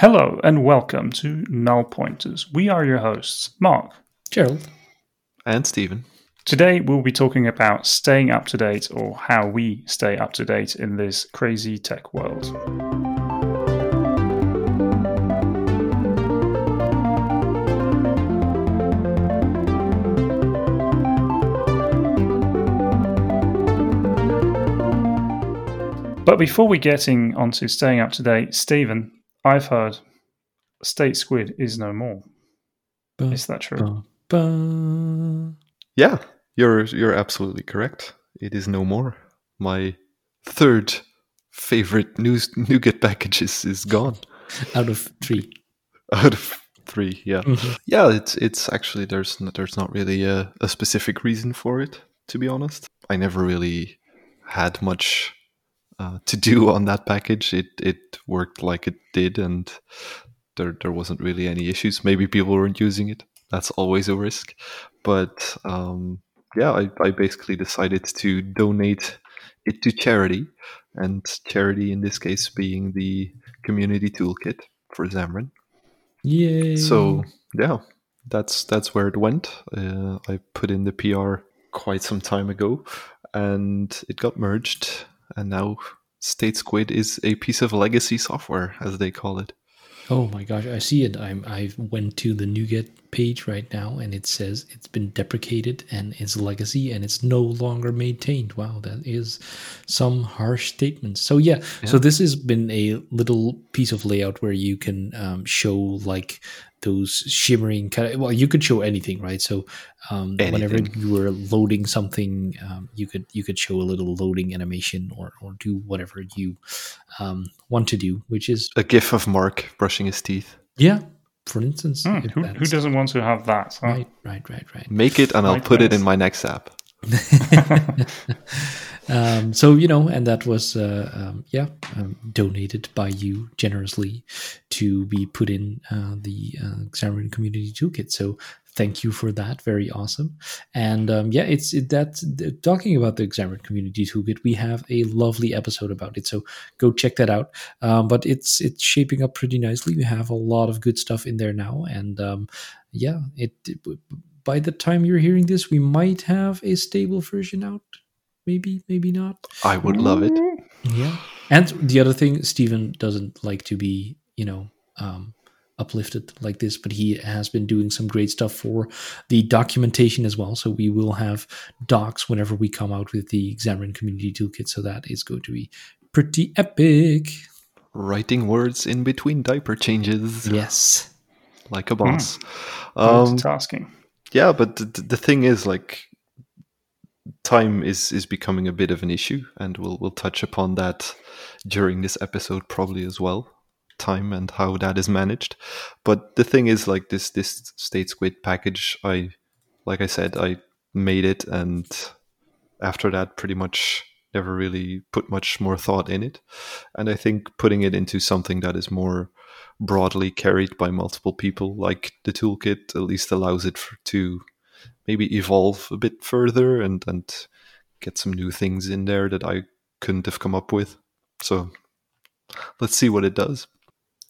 Hello and welcome to Null Pointers. We are your hosts, Mark, Gerald, and Stephen. Today we'll be talking about staying up to date or how we stay up to date in this crazy tech world. But before we getting onto staying up to date, Stephen, I've heard State Squid is no more. Is that true? Yeah, you're you're absolutely correct. It is no more. My third favorite news NuGet package is, is gone. Out of three. Out of three, yeah, mm-hmm. yeah. It's it's actually there's there's not really a, a specific reason for it. To be honest, I never really had much uh, to do on that package. It it worked like it did, and there there wasn't really any issues. Maybe people weren't using it. That's always a risk. But um, yeah, I, I basically decided to donate it to charity, and charity in this case being the community toolkit for Xamarin. Yay! So yeah, that's that's where it went. Uh, I put in the PR quite some time ago, and it got merged and now State Squid is a piece of legacy software, as they call it. Oh my gosh, I see it. I'm I went to the NuGet page right now, and it says it's been deprecated and it's legacy, and it's no longer maintained. Wow, that is some harsh statements. So yeah, yeah. so this has been a little piece of layout where you can um, show like those shimmering kind of well you could show anything right? So um, whenever you were loading something um, you could you could show a little loading animation or or do whatever you um, want to do which is a gif of mark brushing his teeth. Yeah for instance mm, who, who, doesn't want to have that? Huh? right right right right. Make it and i'll put it in my next app um, so you know, and that was uh, um, yeah um, donated by you generously to be put in uh, the uh, Xamarin Community Toolkit. So thank you for that. Very awesome. And um, yeah, it's it, that talking about the Xamarin Community Toolkit. We have a lovely episode about it, so go check that out. Um, but it's it's shaping up pretty nicely. We have a lot of good stuff in there now, and um, yeah, it, it by the time you're hearing this, we might have a stable version out. Maybe, maybe not. I would love it. Yeah. And the other thing, Stephen doesn't like to be, you know, um, uplifted like this, but he has been doing some great stuff for the documentation as well. So we will have docs whenever we come out with the Xamarin Community Toolkit. So that is going to be pretty epic. Writing words in between diaper changes. Yes. Like a boss. Mm. Um, tasking yeah, but the, the thing is, like, time is is becoming a bit of an issue, and we'll we'll touch upon that during this episode probably as well. Time and how that is managed. But the thing is, like this this state squid package, I like I said, I made it, and after that, pretty much never really put much more thought in it. And I think putting it into something that is more broadly carried by multiple people, like the toolkit, at least allows it for, to maybe evolve a bit further and and get some new things in there that I couldn't have come up with. So let's see what it does.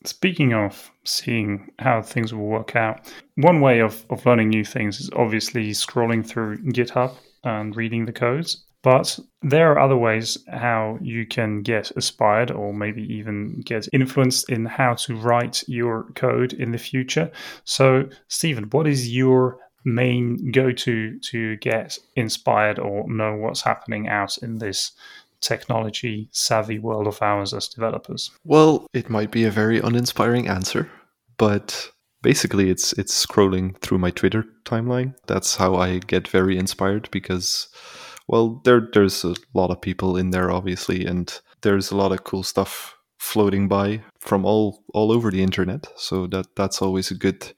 Speaking of seeing how things will work out, one way of, of learning new things is obviously scrolling through GitHub and reading the codes. But there are other ways how you can get inspired or maybe even get influenced in how to write your code in the future. So, Stephen, what is your main go to to get inspired or know what's happening out in this technology savvy world of ours as developers? Well, it might be a very uninspiring answer, but basically it's it's scrolling through my Twitter timeline. That's how I get very inspired because well, there there's a lot of people in there, obviously, and there's a lot of cool stuff floating by from all all over the internet. So that that's always a good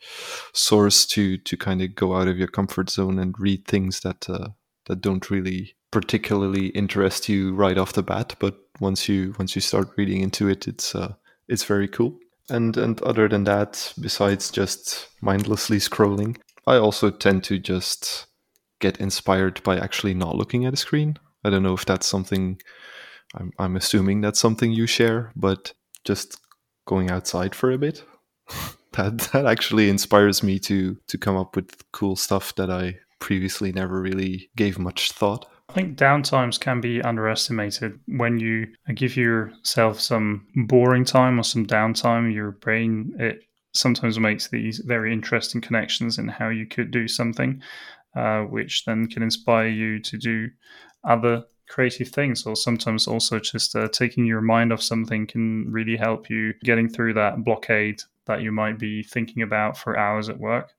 source to to kind of go out of your comfort zone and read things that uh, that don't really particularly interest you right off the bat, but once you once you start reading into it, it's uh, it's very cool. And and other than that, besides just mindlessly scrolling, I also tend to just get inspired by actually not looking at a screen. I don't know if that's something I'm, I'm assuming that's something you share, but just going outside for a bit. that that actually inspires me to to come up with cool stuff that I previously never really gave much thought. I think downtimes can be underestimated. When you give yourself some boring time or some downtime, your brain it sometimes makes these very interesting connections in how you could do something, uh, which then can inspire you to do other creative things. Or sometimes also just uh, taking your mind off something can really help you getting through that blockade that you might be thinking about for hours at work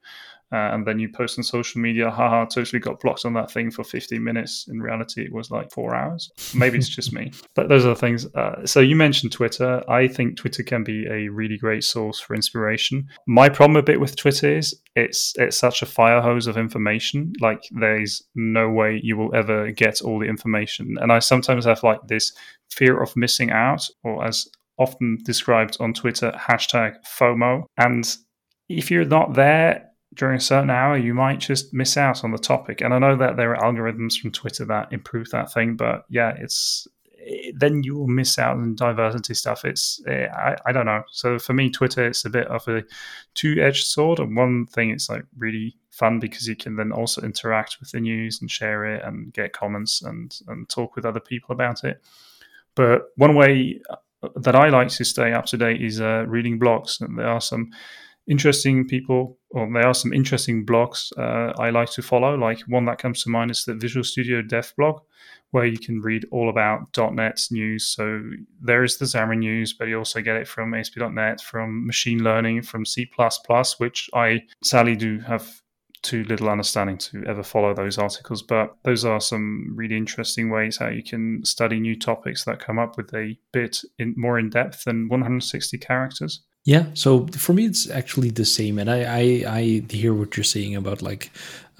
uh, and then you post on social media, haha, totally got blocked on that thing for 15 minutes. In reality, it was like four hours. Maybe it's just me. But those are the things. Uh, so you mentioned Twitter. I think Twitter can be a really great source for inspiration. My problem a bit with Twitter is it's it's such a fire hose of information. Like there's no way you will ever get all the information. And I sometimes have like this fear of missing out, or as often described on Twitter, hashtag FOMO. And if you're not there, during a certain hour, you might just miss out on the topic. And I know that there are algorithms from Twitter that improve that thing, but yeah, it's then you will miss out on diversity stuff. It's eh, I, I don't know. So for me, Twitter it's a bit of a two-edged sword. And one thing, it's like really fun because you can then also interact with the news and share it and get comments and and talk with other people about it. But one way that I like to stay up to date is uh, reading blogs, and there are some interesting people, or there are some interesting blogs uh, I like to follow. Like one that comes to mind is the Visual Studio Dev blog, where you can read all about .NET news. So there is the Xamarin news, but you also get it from ASP.NET, from machine learning, from C++, which I sadly do have too little understanding to ever follow those articles. But those are some really interesting ways how you can study new topics that come up with a bit in, more in depth than 160 characters. Yeah, so for me, it's actually the same, and I I, I hear what you're saying about like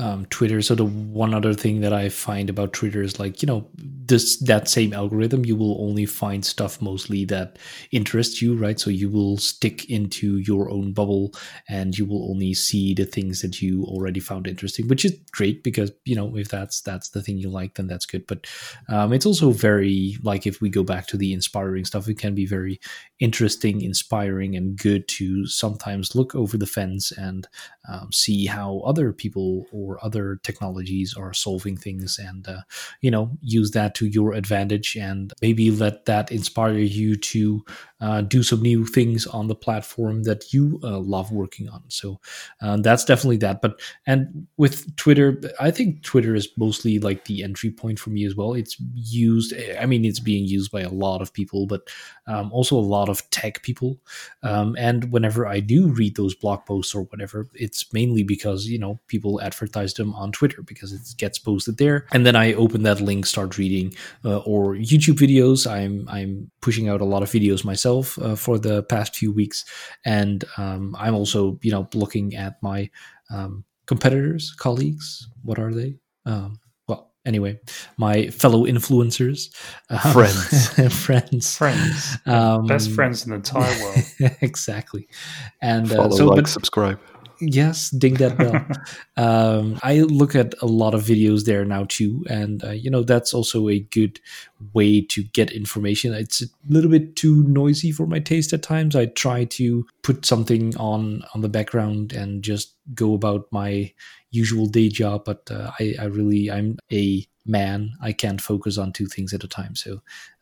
um, Twitter. So the one other thing that I find about Twitter is like you know this that same algorithm, you will only find stuff mostly that interests you, right? So you will stick into your own bubble, and you will only see the things that you already found interesting, which is great because you know if that's that's the thing you like, then that's good. But um, it's also very like if we go back to the inspiring stuff, it can be very interesting, inspiring, and good to sometimes look over the fence and um, see how other people or other technologies are solving things and uh, you know use that to your advantage and maybe let that inspire you to uh, do some new things on the platform that you uh, love working on. So uh, that's definitely that. But and with twitter i think twitter is mostly like the entry point for me as well. It's used i mean it's being used by a lot of people but um, also a lot of tech people. Um, and whenever i do read those blog posts or whatever it's mainly because you know people advertise them on twitter because it gets posted there. And then i open that link start reading uh, or youtube videos. I'm i'm pushing out a lot of videos myself uh, for the past few weeks. And um, i'm also you know looking at my um, competitors colleagues. What are they? Um, well, anyway, my fellow influencers, um, friends, friends, friends, um, best friends in the entire world. exactly. And uh, so, like, but, subscribe. Yes, ding that bell. um, I look at a lot of videos there now too, and uh, you know that's also a good way to get information. It's a little bit too noisy for my taste at times. I try to put something on on the background and just go about my usual day job, but uh, I, I really I'm a man. I can't focus on two things at a time, so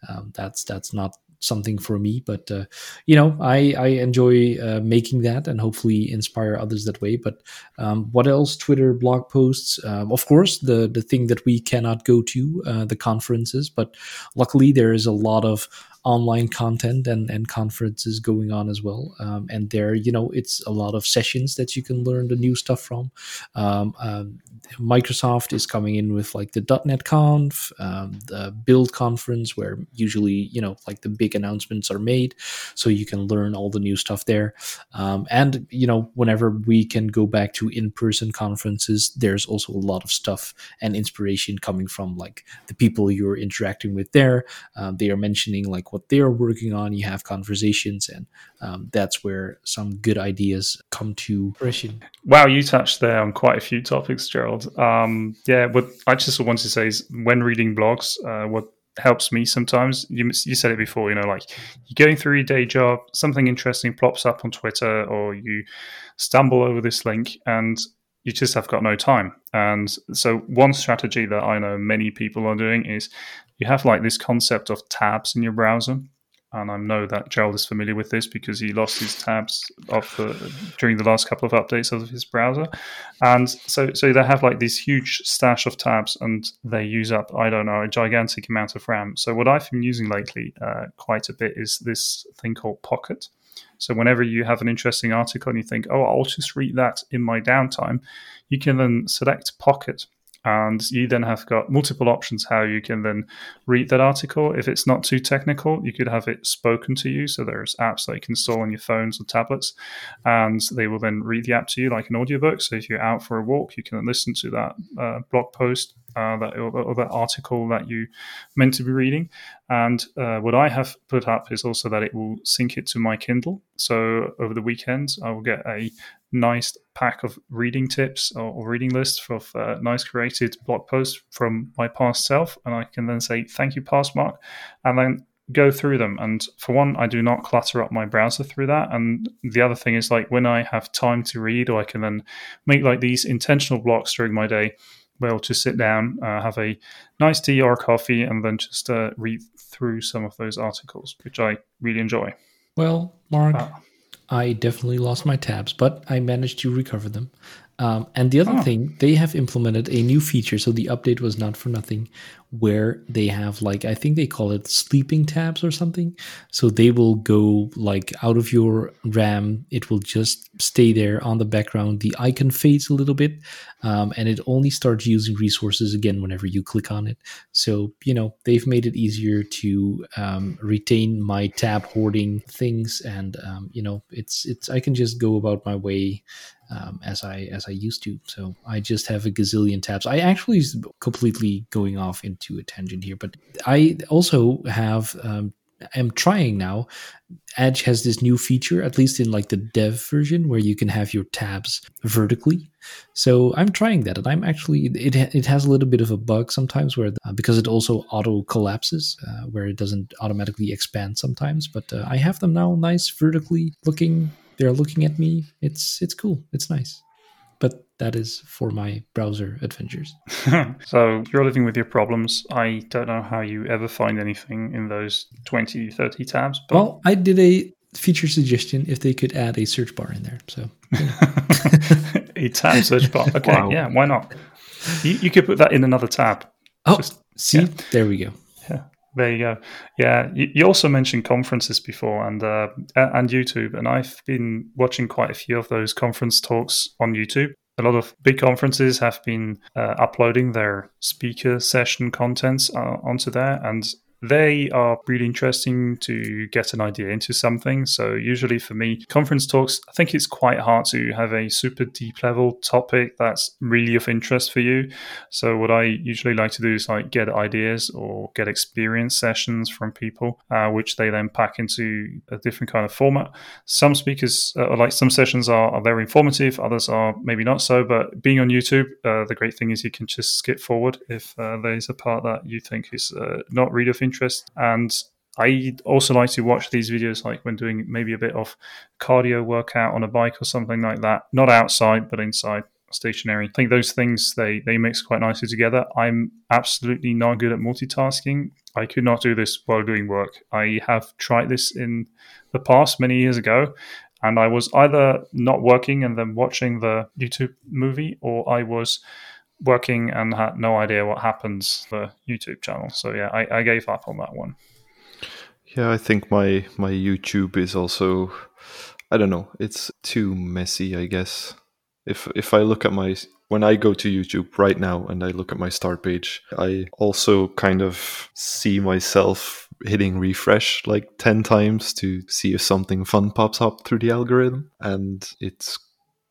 um, that's that's not something for me but uh, you know i i enjoy uh, making that and hopefully inspire others that way. But um, what else? Twitter blog posts um, of course the the thing that we cannot go to uh, the conferences but luckily there is a lot of online content and, and conferences going on as well. Um, and there, you know, it's a lot of sessions that you can learn the new stuff from. Um, um, Microsoft is coming in with like the .NET Conf, um, the Build conference, where usually you know like the big announcements are made, so you can learn all the new stuff there. Um, and you know, whenever we can go back to in-person conferences, there's also a lot of stuff and inspiration coming from like the people you're interacting with there. Um, they are mentioning like what they are working on. You have conversations, and um, that's where some good ideas come to fruition. Wow, you touched there on quite a few topics, Gerald. Um, yeah, what I just wanted to say is when reading blogs, uh, what helps me sometimes. You, you said it before, you know, like you're going through your day job, something interesting plops up on Twitter, or you stumble over this link and you just have got no time. And so, one strategy that I know many people are doing is you have like this concept of tabs in your browser and I know that Gerald is familiar with this because he lost his tabs the, during the last couple of updates of his browser, and so so they have like this huge stash of tabs, and they use up I don't know a gigantic amount of RAM. So what I've been using lately uh, quite a bit is this thing called Pocket. So whenever you have an interesting article and you think, oh, I'll just read that in my downtime, you can then select Pocket and you then have got multiple options how you can then read that article. If it's not too technical you could have it spoken to you. So there's apps that you can install on your phones or tablets and they will then read the app to you like an audiobook. So if you're out for a walk you can listen to that uh, blog post uh, that or, that article that you meant to be reading. And uh, what I have put up is also that it will sync it to my Kindle. So over the weekend, I will get a nice pack of reading tips or, or reading lists of uh, nice created blog posts from my past self, and I can then say thank you, past Mark, and then go through them. And for one, I do not clutter up my browser through that. And the other thing is like when I have time to read, or I can then make like these intentional blocks during my day well to sit down, uh, have a nice tea or coffee, and then just uh, read through some of those articles, which I really enjoy. Well, Mark, uh, I definitely lost my tabs, but I managed to recover them. Um, and the other oh. thing, they have implemented a new feature. So the update was not for nothing, where they have like I think they call it sleeping tabs or something. So they will go like out of your RAM. It will just stay there on the background. The icon fades a little bit, um, and it only starts using resources again whenever you click on it. So you know they've made it easier to um, retain my tab hoarding things, and um, you know it's it's I can just go about my way um, as I as I used to. So I just have a gazillion tabs. I actually completely going off into a tangent here, but I also have. Um, I'm trying now. Edge has this new feature, at least in like the dev version, where you can have your tabs vertically. So I'm trying that, and I'm actually it it has a little bit of a bug sometimes where uh, because it also auto collapses, uh, where it doesn't automatically expand sometimes. But uh, I have them now, nice vertically looking they're looking at me. It's it's cool. It's nice. But that is for my browser adventures. so you're living with your problems. I don't know how you ever find anything in those 20, 30 tabs. But... Well, I did a feature suggestion if they could add a search bar in there. So a tab search bar. Okay, wow. yeah, why not? You, you, could put that in another tab. Oh, Just, see, yeah. there we go. There you go. Yeah, you, you also mentioned conferences before and uh, and YouTube, and I've been watching quite a few of those conference talks on YouTube. A lot of big conferences have been uh, uploading their speaker session contents uh, onto there, and they are really interesting to get an idea into something. So, usually for me, conference talks, I think it's quite hard to have a super deep level topic that's really of interest for you. So, what I usually like to do is like get ideas or get experience sessions from people, uh, which they then pack into a different kind of format. Some speakers, uh, like some sessions, are, are, very informative, others are maybe not so. But being on YouTube, uh, the great thing is you can just skip forward if uh, there's a part that you think is uh, not really of interest interest. And I also like to watch these videos like when doing maybe a bit of cardio workout on a bike or something like that. Not outside, but inside stationary. I think those things they they mix quite nicely together. I'm absolutely not good at multitasking. I could not do this while doing work. I have tried this in the past many years ago and I was either not working and then watching the YouTube movie or I was working and had no idea what happens the YouTube channel. So yeah, I, I gave up on that one. Yeah, I think my my YouTube is also I don't know, it's too messy, I guess. If if I look at my when I go to YouTube right now and I look at my start page, I also kind of see myself hitting refresh like 10 times to see if something fun pops up through the algorithm and it's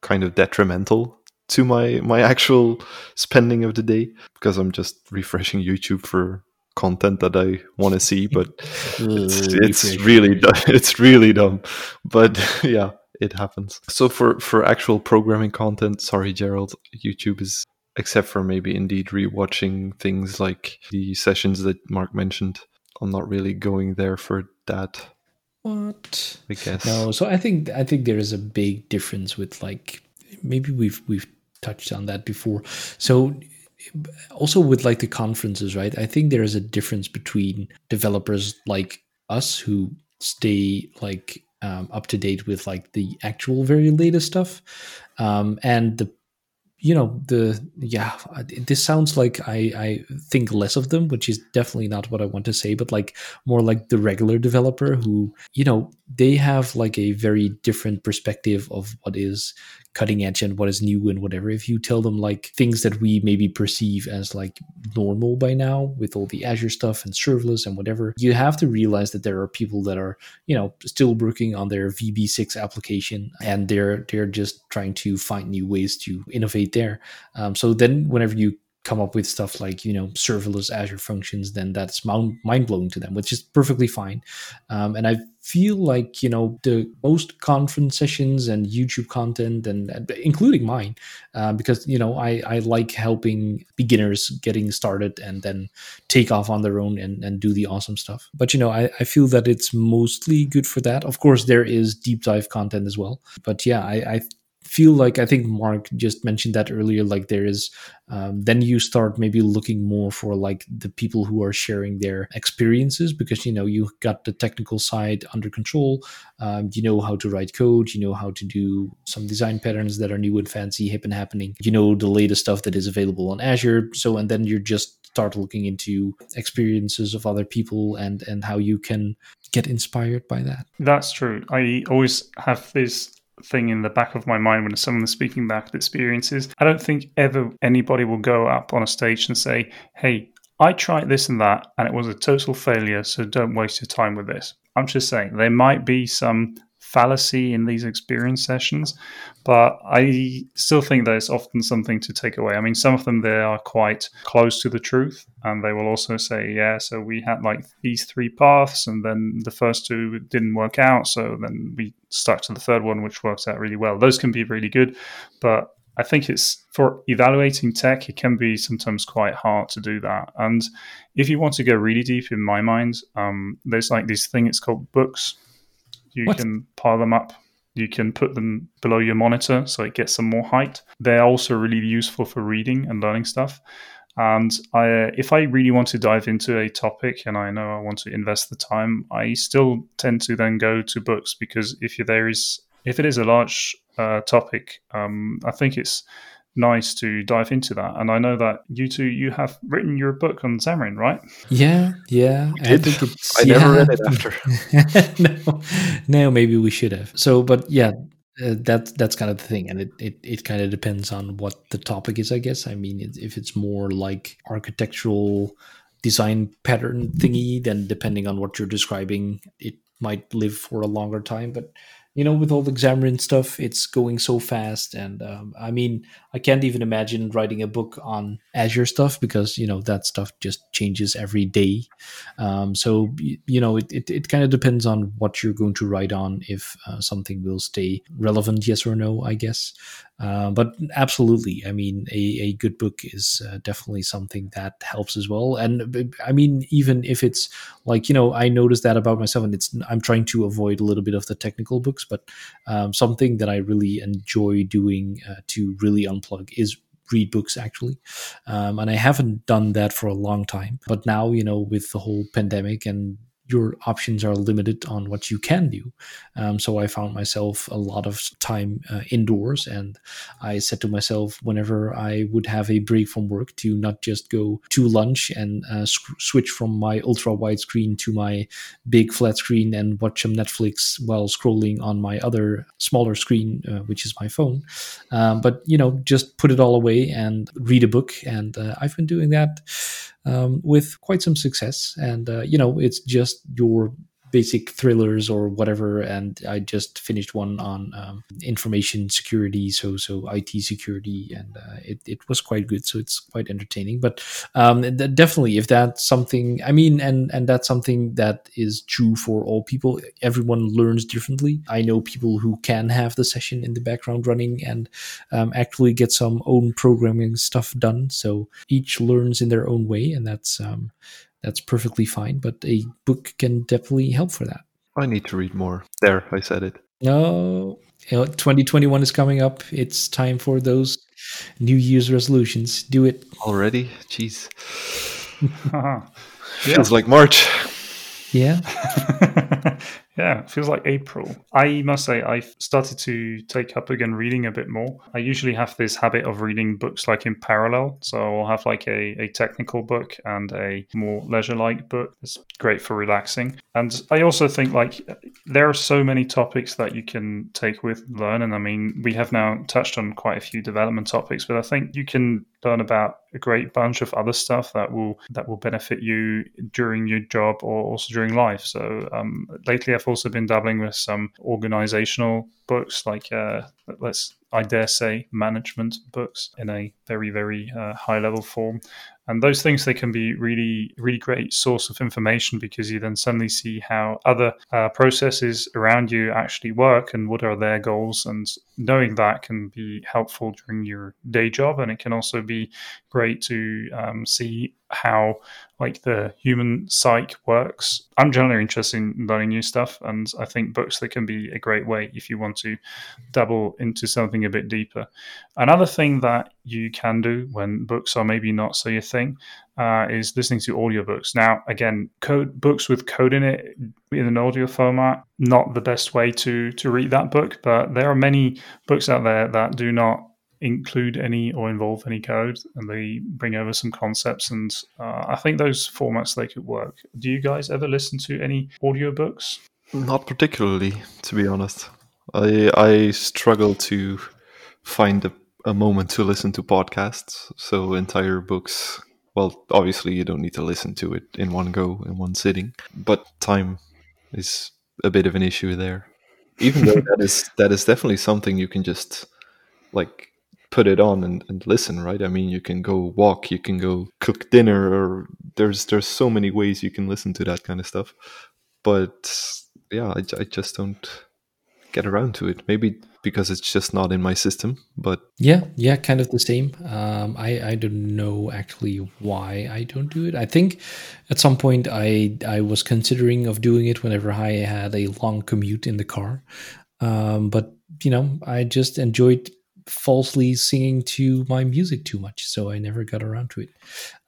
kind of detrimental to my my actual spending of the day because I'm just refreshing YouTube for content that I want to see, but it's, it's really dumb. it's really dumb. But yeah, it happens. So for for actual programming content, sorry, Gerald, YouTube is except for maybe indeed rewatching things like the sessions that Mark mentioned. I'm not really going there for that. What? I guess. No, so I think I think there is a big difference with like maybe we've we've touched on that before. So also with like the conferences, right? I think there is a difference between developers like us who stay like um, up to date with like the actual very latest stuff, um, and the you know the yeah this sounds like I, I think less of them which is definitely not what i want to say but like more like the regular developer who you know they have like a very different perspective of what is cutting edge and what is new and whatever. If you tell them like things that we maybe perceive as like normal by now with all the azure stuff and serverless and whatever you have to realize that there are people that are you know still working on their vb6 application and they're they're just trying to find new ways to innovate there. Um, so then whenever you come up with stuff like you know serverless azure functions then that's mind-blowing to them which is perfectly fine. Um, and i feel like you know the most conference sessions and youtube content and, and including mine uh, because you know I, I like helping beginners getting started and then take off on their own and, and do the awesome stuff. But you know I, I feel that it's mostly good for that. Of course there is deep dive content as well. But yeah i, I feel like I think Mark just mentioned that earlier. Like there is, um, then you start maybe looking more for like the people who are sharing their experiences because you know you got the technical side under control. Um, you know how to write code. You know how to do some design patterns that are new and fancy, hip and happening. You know the latest stuff that is available on Azure. So and then you're just start looking into experiences of other people and and how you can get inspired by that. That's true. I always have this thing in the back of my mind when someone's speaking back the experiences. I don't think ever anybody will go up on a stage and say, hey, I tried this and that and it was a total failure, so don't waste your time with this. I'm just saying there might be some fallacy in these experience sessions, but I still think there's often something to take away. I mean, some of them they are quite close to the truth, and they will also say, "Yeah, so we had like these three paths, and then the first two didn't work out, so then we stuck to the third one, which works out really well." Those can be really good, but I think it's for evaluating tech, it can be sometimes quite hard to do that. And if you want to go really deep, in my mind, um, there's like this thing, it's called books. You What? can pile them up. You can put them below your monitor so it gets some more height. They're also really useful for reading and learning stuff. And I, if I really want to dive into a topic and I know I want to invest the time, I still tend to then go to books because if there is, if it is a large uh, topic, um, I think it's nice to dive into that. And I know that you two, you have written your book on Xamarin, right? Yeah, yeah. I did. think it's. I never read it after. no, no, maybe we should have. So, but yeah, uh, that that's kind of the thing, and it it, it kind of depends on what the topic is, I guess. I mean, it, if it's more like architectural design pattern thingy, then depending on what you're describing, it might live for a longer time. But you know, with all the Xamarin stuff, it's going so fast, and um, I mean, I can't even imagine writing a book on Azure stuff because you know that stuff just changes every day. Um, so you know, it, it, it kind of depends on what you're going to write on if uh, something will stay relevant, yes or no, I guess. Uh, but absolutely, I mean, a, a good book is uh, definitely something that helps as well. And uh, I mean, even if it's like you know, I noticed that about myself, and it's I'm trying to avoid a little bit of the technical books, but um, something that I really enjoy doing uh, to really unplug is read books actually um, and i haven't done that for a long time but now you know with the whole pandemic and your options are limited on what you can do. Um, so I found myself a lot of time uh, indoors, and I said to myself, whenever I would have a break from work, to not just go to lunch and uh, sc- switch from my ultra wide screen to my big flat screen and watch some Netflix while scrolling on my other smaller screen, uh, which is my phone. Um, but you know, just put it all away and read a book, and uh, I've been doing that um, with quite some success. And uh, you know, it's just your basic thrillers or whatever. And I just finished one on um, information security, so so IT security, and uh, it it was quite good. So it's quite entertaining. But um, definitely, if that's something, I mean, and and that's something that is true for all people. Everyone learns differently. I know people who can have the session in the background running and um, actually get some own programming stuff done. So each learns in their own way, and that's um, that's perfectly fine. But a book can definitely help for that. I need to read more. There, I said it. No, you know, 2021 is coming up. It's time for those New Year's resolutions. Do it already. Jeez, feels like March. Yeah. yeah, feels like April. I must say, I've started to take up again reading a bit more. I usually have this habit of reading books like in parallel. So I'll have like a, a technical book and a more leisure like book. It's great for relaxing. And I also think like there are so many topics that you can take with learn. And I mean, we have now touched on quite a few development topics, but I think you can learn about a great bunch of other stuff that will that will benefit you during your job or also during life. So um, lately, I've also been dabbling with some organizational books, like uh, let's I dare say management books in a very very uh, high level form, and those things they can be really really great source of information because you then suddenly see how other uh, processes around you actually work and what are their goals. And knowing that can be helpful during your day job and it can also be great to um, see how like the human psyche works. I'm generally interested in learning new stuff, and I think books that can be a great way if you want to dabble into something a bit deeper. Another thing that you can do when books are maybe not so your thing uh, is listening to audiobooks. Now, again, code books with code in it in an audio format, not the best way to to read that book, but there are many books out there that do not include any or involve any code and they bring over some concepts and uh, i think those formats they could work. Do you guys ever listen to any audiobooks? Not particularly to be honest. I i struggle to find a, a moment to listen to podcasts so entire books well obviously you don't need to listen to it in one go in one sitting but time is a bit of an issue there. Even though that is that is definitely something you can just like put it on and, and listen right? I mean you can go walk you can go cook dinner or there's there's so many ways you can listen to that kind of stuff. But yeah i, I just don't get around to it. Maybe because it's just not in my system but yeah yeah kind of the same. Um, i i don't know actually why i don't do it. I think at some point i i was considering of doing it whenever i had a long commute in the car. Um, but you know i just enjoyed falsely singing to my music too much, so I never got around to it.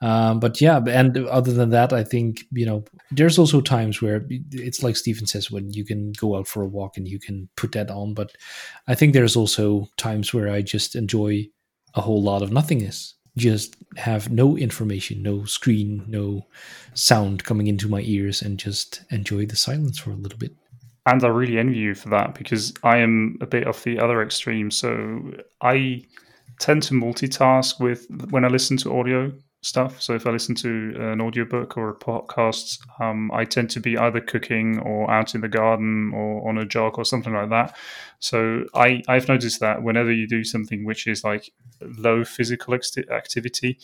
Um, but yeah, and other than that, I think you know there's also times where it's like Stephen says when you can go out for a walk and you can put that on. But I think there's also times where I just enjoy a whole lot of nothingness. Just have no information, no screen, no sound coming into my ears, and just enjoy the silence for a little bit and I really envy you for that because I am a bit off the other extreme. So I tend to multitask with when I listen to audio stuff. So if I listen to an audiobook or a podcast, um, I tend to be either cooking or out in the garden or on a jog or something like that. So I, I've noticed that whenever you do something which is like low physical ex- activity,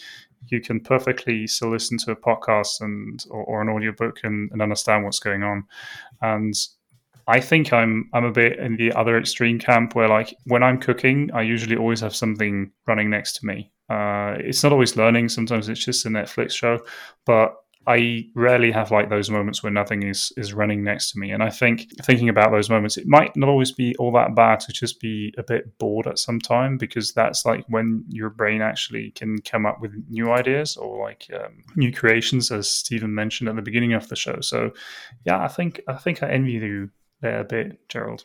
you can perfectly still listen to a podcast and or, or an audiobook and, and understand what's going on. And I think I'm I'm a bit in the other extreme camp where like when I'm cooking, I usually always have something running next to me. Uh, it's not always learning. Sometimes it's just a Netflix show, but I rarely have like those moments where nothing is is running next to me. And I think thinking about those moments, it might not always be all that bad to just be a bit bored at some time because that's like when your brain actually can come up with new ideas or like um, new creations, as Stephen mentioned at the beginning of the show. So, yeah, I think I think I envy you there a bit, Gerald.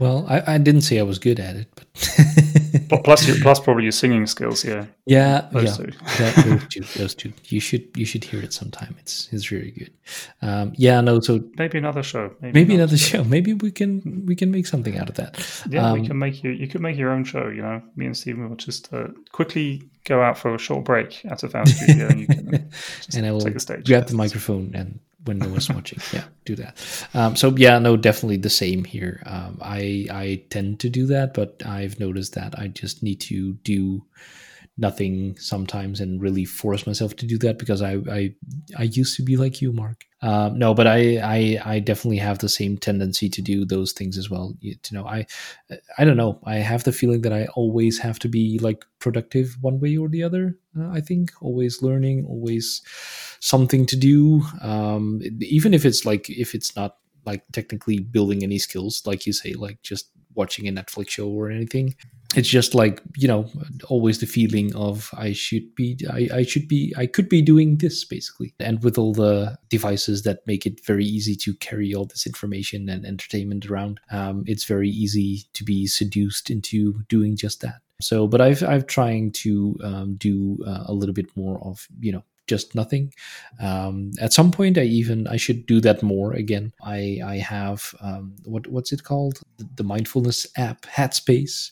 Well, I, I didn't say I was good at it, but plus your plus probably your singing skills, yeah. Yeah, those yeah. Two. that, those two, those two. You should you should hear it sometime. It's it's really good. Um, yeah, no. So maybe another show. Maybe, maybe another show. show. Maybe we can we can make something out of that. Yeah, um, we can make you. You could make your own show. You know, me and Stephen will just uh, quickly go out for a short break out of our studio, and you can and I will take the stage. grab the microphone and when no one's watching. Yeah, do that. Um, so yeah, no, definitely the same here. Um, I I tend to do that, but I've noticed that I just need to do nothing sometimes and really force myself to do that because I I, I used to be like you, Mark. Um, no, but I, I I definitely have the same tendency to do those things as well. You, you know, I I don't know. I have the feeling that I always have to be like productive one way or the other. Uh, I think always learning, always something to do. Um, even if it's like if it's not like technically building any skills, like you say, like just watching a Netflix show or anything it's just like you know always the feeling of i should be I, I should be i could be doing this basically and with all the devices that make it very easy to carry all this information and entertainment around um, it's very easy to be seduced into doing just that so but i've i've trying to um, do uh, a little bit more of you know just nothing. Um, at some point, I even I should do that more again. I I have um, what what's it called the, the mindfulness app Headspace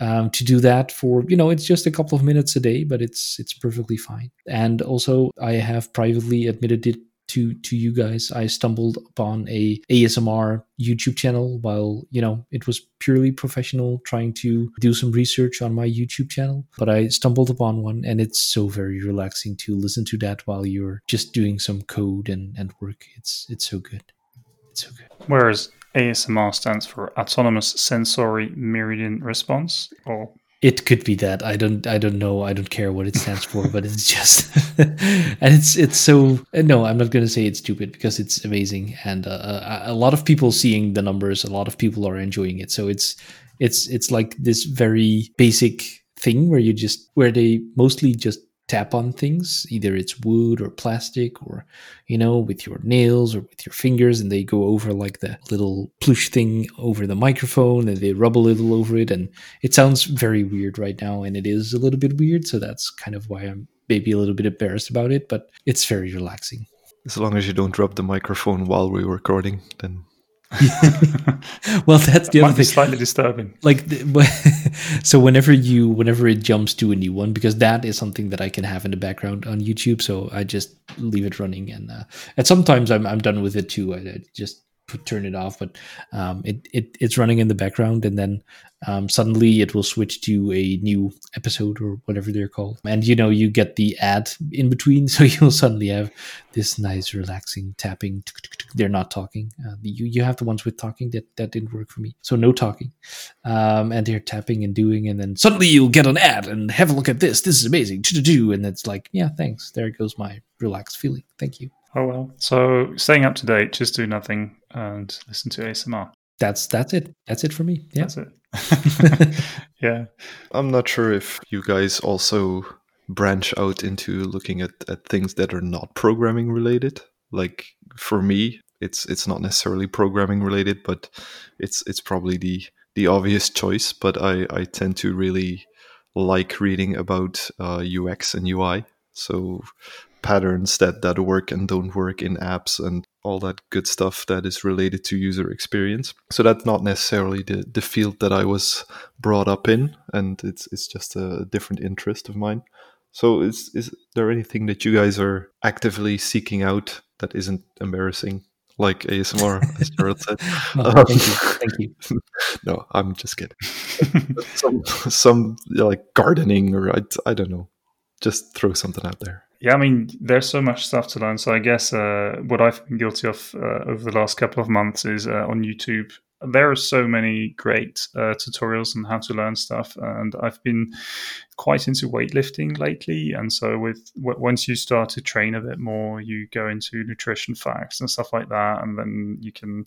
um, to do that for you know it's just a couple of minutes a day, but it's it's perfectly fine. And also, I have privately admitted it to to you guys. I stumbled upon a asmr youtube channel while you know it was purely professional trying to do some research on my youtube channel but i stumbled upon one and it's so very relaxing to listen to that while you're just doing some code and and work. It's it's so good. It's so good. Whereas asmr stands for autonomous sensory meridian response or it could be that. I don't i don't know. I don't care what it stands for but it's just and it's it's so no i'm not going to say it's stupid because it's amazing and uh, uh, a lot of people seeing the numbers a lot of people are enjoying it. So it's it's it's like this very basic thing where you just where they mostly just tap on things either it's wood or plastic or you know with your nails or with your fingers and they go over like the little plush thing over the microphone and they rub a little over it and it sounds very weird right now and it is a little bit weird so that's kind of why i'm maybe a little bit embarrassed about it but it's very relaxing. As long as you don't rub the microphone while we're recording then well, that's the other thing. slightly disturbing. Like, the- so whenever you, whenever it jumps to a new one, because that is something that I can have in the background on YouTube, so I just leave it running, and uh, and sometimes I'm I'm done with it too. I, I just turn it off, but um, it it it's running in the background, and then um, suddenly it will switch to a new episode or whatever they're called, and you know you get the ad in between, so you'll suddenly have this nice relaxing tapping. They're not talking. Uh, you you have the ones with talking that that didn't work for me, so no talking, um, and they're tapping and doing, and then suddenly you'll get an ad and have a look at this. This is amazing. And it's like yeah, thanks. There goes my relaxed feeling. Thank you. Oh well. So staying up to date, just do nothing and listen to ASMR. That's that's it. That's it for me. Yeah. That's it. yeah. I'm not sure if you guys also branch out into looking at, at things that are not programming related. Like for me, it's it's not necessarily programming related, but it's it's probably the the obvious choice. But I, I tend to really like reading about uh, UX and UI. So patterns that, that work and don't work in apps and all that good stuff that is related to user experience. So that's not necessarily the, the field that I was brought up in, and it's it's just a different interest of mine. So is is there anything that you guys are actively seeking out that isn't embarrassing? Like ASMR, as Gerald said. Oh, thank you. Thank you. no, I'm just kidding. some some like gardening or I, I don't know. Just throw something out there. Yeah, I mean, there's so much stuff to learn. So I guess uh, what I've been guilty of uh, over the last couple of months is uh, on YouTube. There are so many great uh, tutorials on how to learn stuff, and I've been quite into weightlifting lately. And so, with once you start to train a bit more, you go into nutrition facts and stuff like that, and then you can.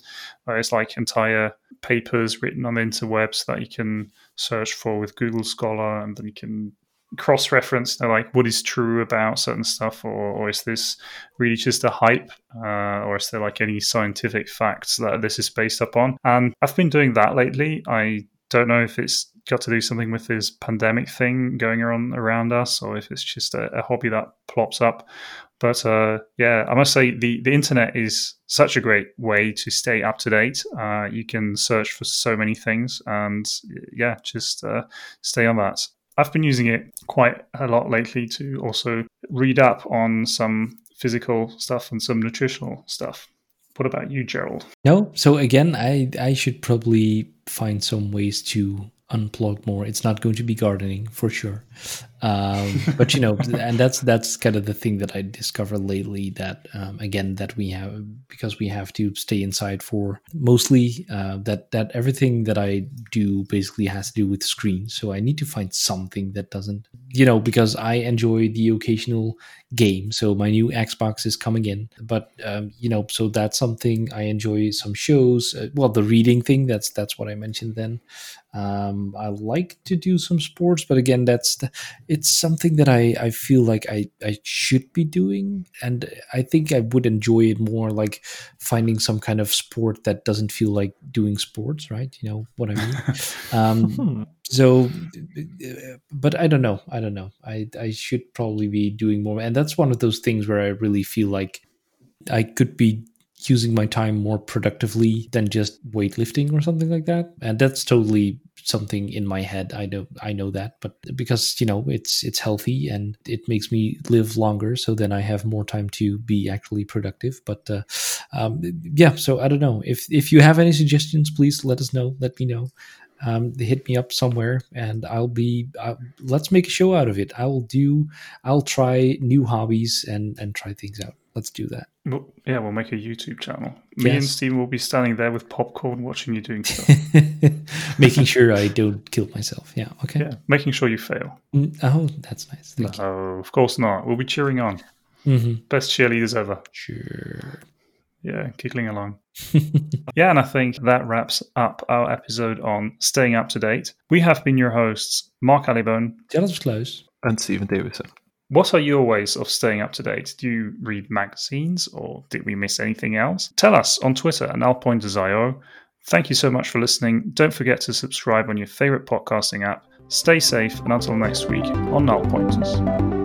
There's like entire papers written on the interwebs that you can search for with Google Scholar, and then you can cross reference you like what is true about certain stuff or, or is this really just a hype uh, or is there like any scientific facts that this is based upon and i've been doing that lately i don't know if it's got to do something with this pandemic thing going on around us or if it's just a, a hobby that plops up but uh, yeah, I must say the, the internet is such a great way to stay up to date. Uh, you can search for so many things, and yeah, just uh, stay on that. I've been using it quite a lot lately to also read up on some physical stuff and some nutritional stuff. What about you, Gerald? No. So again, I I should probably find some ways to unplug more. It's not going to be gardening for sure. Um, but you know, and that's that's kind of the thing that I discovered lately. That um, again, that we have because we have to stay inside for mostly uh, that that everything that I do basically has to do with screens. So I need to find something that doesn't, you know, because I enjoy the occasional game. So my new Xbox is coming in, but um, you know, so that's something I enjoy. Some shows, uh, well, the reading thing. That's that's what I mentioned then. Um, I like to do some sports, but again, that's the, it's something that I, I feel like I, I should be doing. And I think I would enjoy it more like finding some kind of sport that doesn't feel like doing sports, right? You know what I mean? um, Hmm. So, but I don't know. I don't know. I, I should probably be doing more. And that's one of those things where I really feel like I could be using my time more productively than just weightlifting or something like that. And that's totally something in my head. I know I know that, but because you know it's it's healthy and it makes me live longer, so then I have more time to be actually productive. But uh, um, yeah, so I don't know if if you have any suggestions, please let us know. Let me know. Um, they hit me up somewhere, and I'll be. Uh, let's make a show out of it. I will do. I'll try new hobbies and and try things out. Let's do that. Well, yeah, we'll make a YouTube channel. Me and Yes. Steven will be standing there with popcorn watching you doing stuff. Making sure I don't kill myself. Yeah. Okay. yeah, making sure you fail. Mm, Oh, that's nice. Thank No, of course not. We'll be cheering on. you. hmm Best cheerleaders ever. Sure. Yeah, giggling along. yeah, and I think that wraps up our episode on staying up to date. We have been your hosts, Mark Allibone. Ja, dat was close. And Steven Thewissen. What are your ways of staying up to date? Do you read magazines or did we miss anything else? Tell us on Twitter and nullpointers.io. Thank you so much for listening. Don't forget to subscribe on your favorite podcasting app. Stay safe and until next week on Null Pointers.